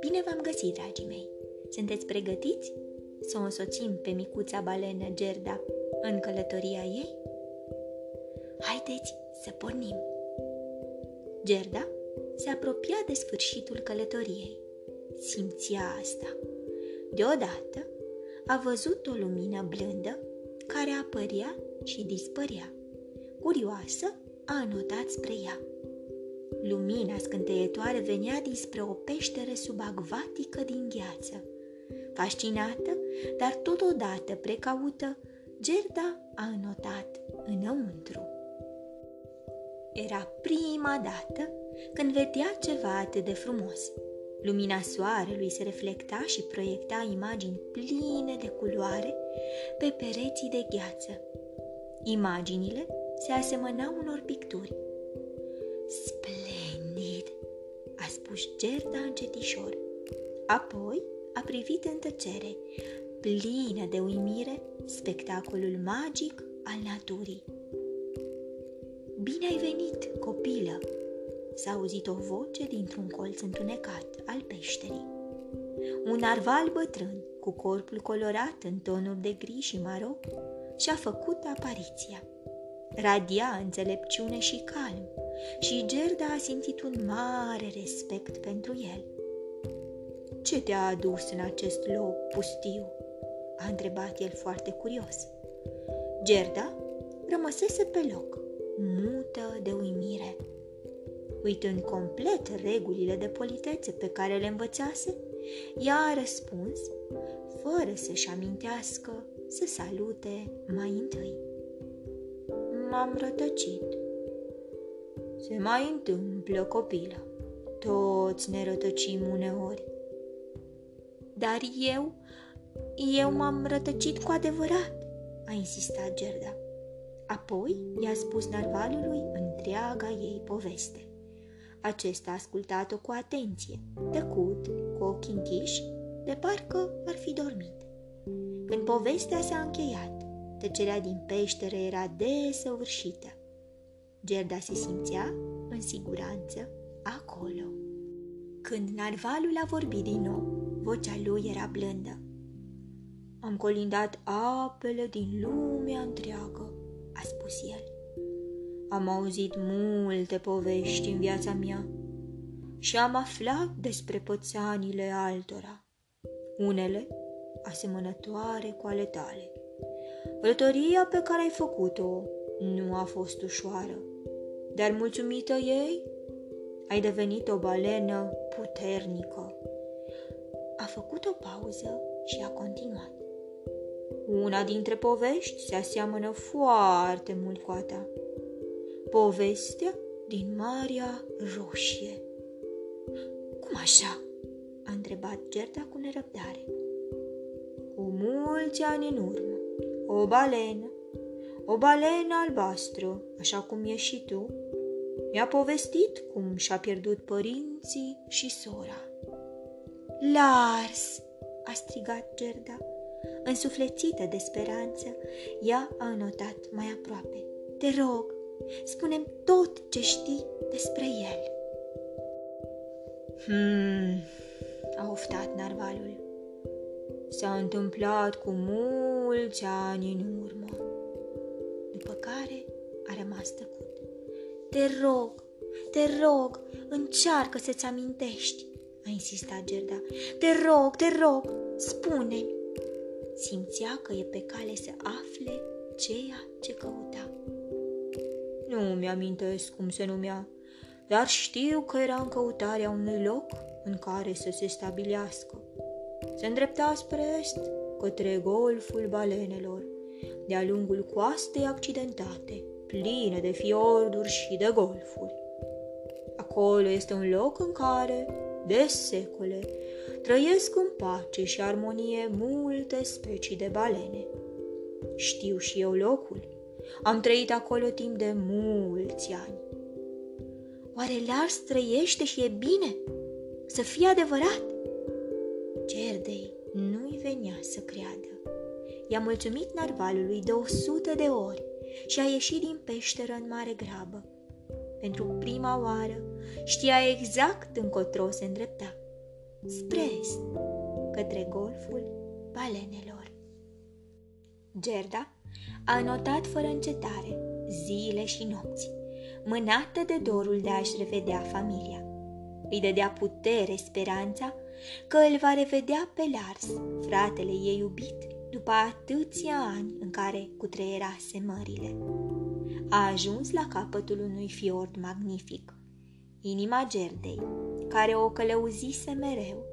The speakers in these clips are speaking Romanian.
Bine v-am găsit, dragii mei! Sunteți pregătiți să o însoțim pe micuța balenă Gerda în călătoria ei? Haideți să pornim! Gerda se apropia de sfârșitul călătoriei. Simțea asta. Deodată a văzut o lumină blândă care apărea și dispărea. Curioasă, a anotat spre ea. Lumina scânteietoare venea dinspre o peșteră subacvatică din gheață. Fascinată, dar totodată precaută, Gerda a înotat înăuntru. Era prima dată când vedea ceva atât de frumos. Lumina soarelui se reflecta și proiecta imagini pline de culoare pe pereții de gheață. Imaginile se asemănau unor picturi. Splendid, a spus Gerda încetișor. Apoi a privit în tăcere, plină de uimire, spectacolul magic al naturii. Bine ai venit, copilă! S-a auzit o voce dintr-un colț întunecat al peșterii. Un narval bătrân, cu corpul colorat în tonuri de gri și maro, și-a făcut apariția. Radia înțelepciune și calm și Gerda a simțit un mare respect pentru el. Ce te-a adus în acest loc pustiu?" a întrebat el foarte curios. Gerda rămăsese pe loc, mută de uimire. Uitând complet regulile de politețe pe care le învățase, ea a răspuns, fără să-și amintească să salute mai întâi. M-am rătăcit. Se mai întâmplă, copilă. Toți ne rătăcim uneori. Dar eu, eu m-am rătăcit cu adevărat, a insistat Gerda. Apoi i-a spus narvalului întreaga ei poveste. Acesta a ascultat-o cu atenție, tăcut, cu ochii închiși, de parcă ar fi dormit. Când povestea s-a încheiat, tăcerea din peșteră era desăvârșită. Gerda se simțea în siguranță acolo. Când narvalul a vorbit din nou, vocea lui era blândă. Am colindat apele din lumea întreagă, a spus el. Am auzit multe povești în viața mea și am aflat despre pățanile altora. Unele asemănătoare cu ale tale. Călătoria pe care ai făcut-o nu a fost ușoară, dar mulțumită ei, ai devenit o balenă puternică. A făcut o pauză și a continuat. Una dintre povești se aseamănă foarte mult cu a ta. Povestea din Marea Roșie. Cum așa? a întrebat Gerda cu nerăbdare. Cu mulți ani în urmă, o balenă, o balenă albastră, așa cum e și tu, mi-a povestit cum și-a pierdut părinții și sora. Lars, a strigat Gerda. Însuflețită de speranță, ea a înotat mai aproape. Te rog, spunem tot ce știi despre el. Hmm, a oftat narvalul. S-a întâmplat cu mulți ani în urmă. După care a rămas tăcut. Te rog, te rog, încearcă să-ți amintești, a insistat Gerda. Te rog, te rog, spune-mi. Simțea că e pe cale să afle ceea ce căuta. Nu mi-amintesc cum se numea, dar știu că era în căutarea unui loc în care să se stabilească. Se îndrepta spre est, către golful balenelor, de-a lungul coastei accidentate, pline de fiorduri și de golfuri. Acolo este un loc în care, de secole, trăiesc în pace și armonie multe specii de balene. Știu și eu locul. Am trăit acolo timp de mulți ani. Oare Lars trăiește și e bine? Să fie adevărat? Cerdei nu-i venea să creadă. I-a mulțumit narvalului de o sută de ori și a ieșit din peșteră în mare grabă. pentru prima oară, știa exact încotro se îndrepta. Spre est, către golful balenelor. Gerda a notat fără încetare zile și nopți, mânată de dorul de a-și revedea familia. Îi dădea putere speranța că îl va revedea pe Lars, fratele ei iubit, după atâția ani în care cutreierase mările. A ajuns la capătul unui fiord magnific. Inima Gerdei, care o călăuzise mereu,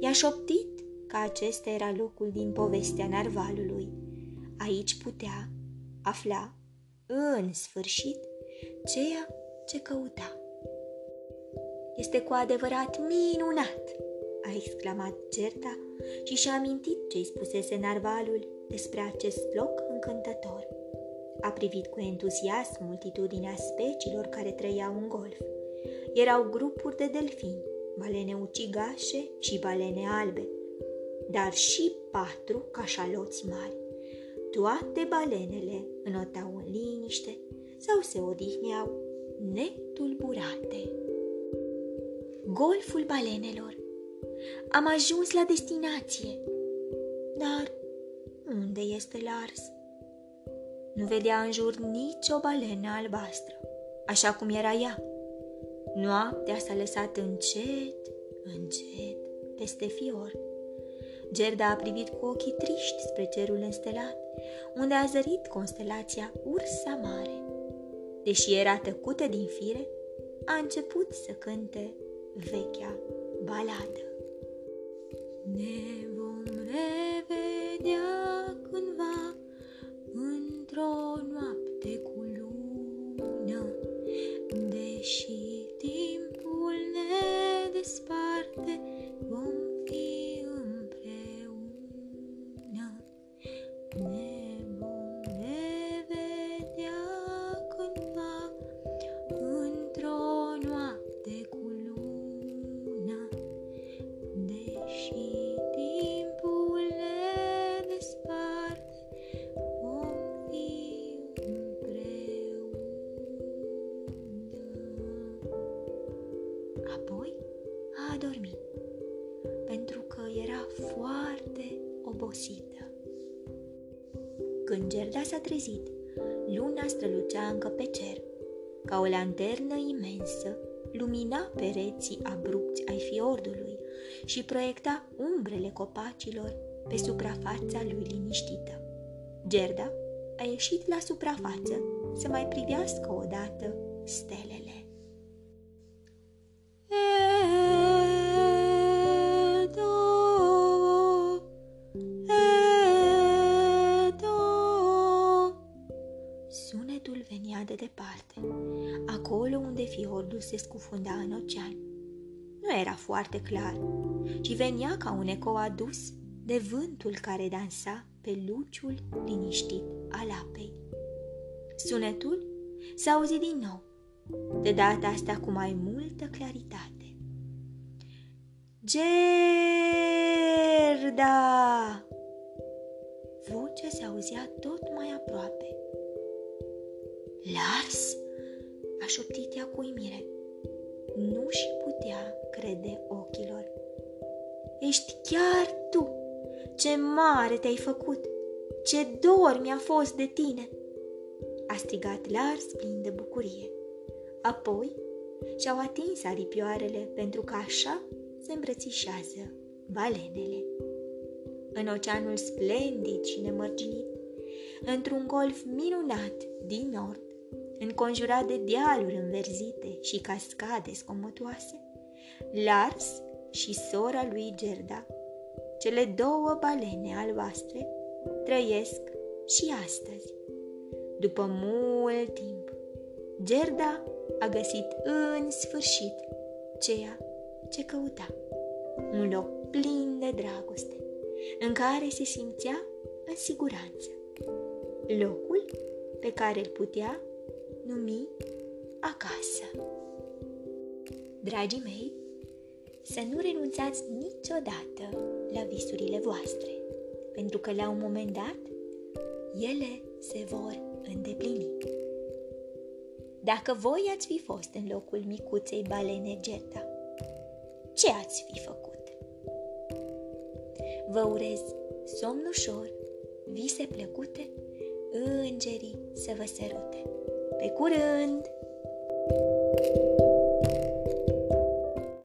i-a șoptit că acesta era locul din povestea narvalului. Aici putea afla, în sfârșit, ceea ce căuta. Este cu adevărat minunat, a exclamat Gerda și și-a amintit ce-i spusese narvalul despre acest loc încântător. A privit cu entuziasm multitudinea speciilor care trăiau în golf. Erau grupuri de delfini, balene ucigașe și balene albe, dar și patru cașaloți mari. Toate balenele înotau în liniște sau se odihneau netulburate. Golful balenelor. Am ajuns la destinație. Dar unde este Lars? Nu vedea în jur nicio balenă albastră, așa cum era ea. Noaptea s-a lăsat încet, încet peste fior. Gerda a privit cu ochii triști spre cerul înstelat, unde a zărit constelația Ursa Mare. Deși era tăcută din fire, a început să cânte vechea baladă. Ne vom revedea dormi, pentru că era foarte obosită. Când Gerda s-a trezit, luna strălucea încă pe cer. Ca o lanternă imensă, lumina pereții abrupți ai fiordului și proiecta umbrele copacilor pe suprafața lui liniștită. Gerda a ieșit la suprafață să mai privească odată stelele. Fiordul se scufunda în ocean. Nu era foarte clar, ci venea ca un ecou adus de vântul care dansa pe luciul liniștit al apei. Sunetul s-a auzit din nou, de data asta cu mai multă claritate. Gerda! Vocea se auzea tot mai aproape. Lars? a șoptit ea cu uimire. Nu și putea crede ochilor. Ești chiar tu! Ce mare te-ai făcut! Ce dor mi-a fost de tine! A strigat Lars plin de bucurie. Apoi și-au atins aripioarele pentru că așa se îmbrățișează balenele. În oceanul splendid și nemărginit, într-un golf minunat din nord, înconjurat de dealuri înverzite și cascade scomotoase, Lars și sora lui Gerda, cele două balene albastre, trăiesc și astăzi. După mult timp, Gerda a găsit în sfârșit ceea ce căuta. Un loc plin de dragoste, în care se simțea în siguranță. Locul pe care îl putea numi acasă. Dragii mei, să nu renunțați niciodată la visurile voastre, pentru că la un moment dat ele se vor îndeplini. Dacă voi ați fi fost în locul micuței balene Geta, ce ați fi făcut? Vă urez somn ușor, vise plăcute, îngerii să vă sărute. Pe curând!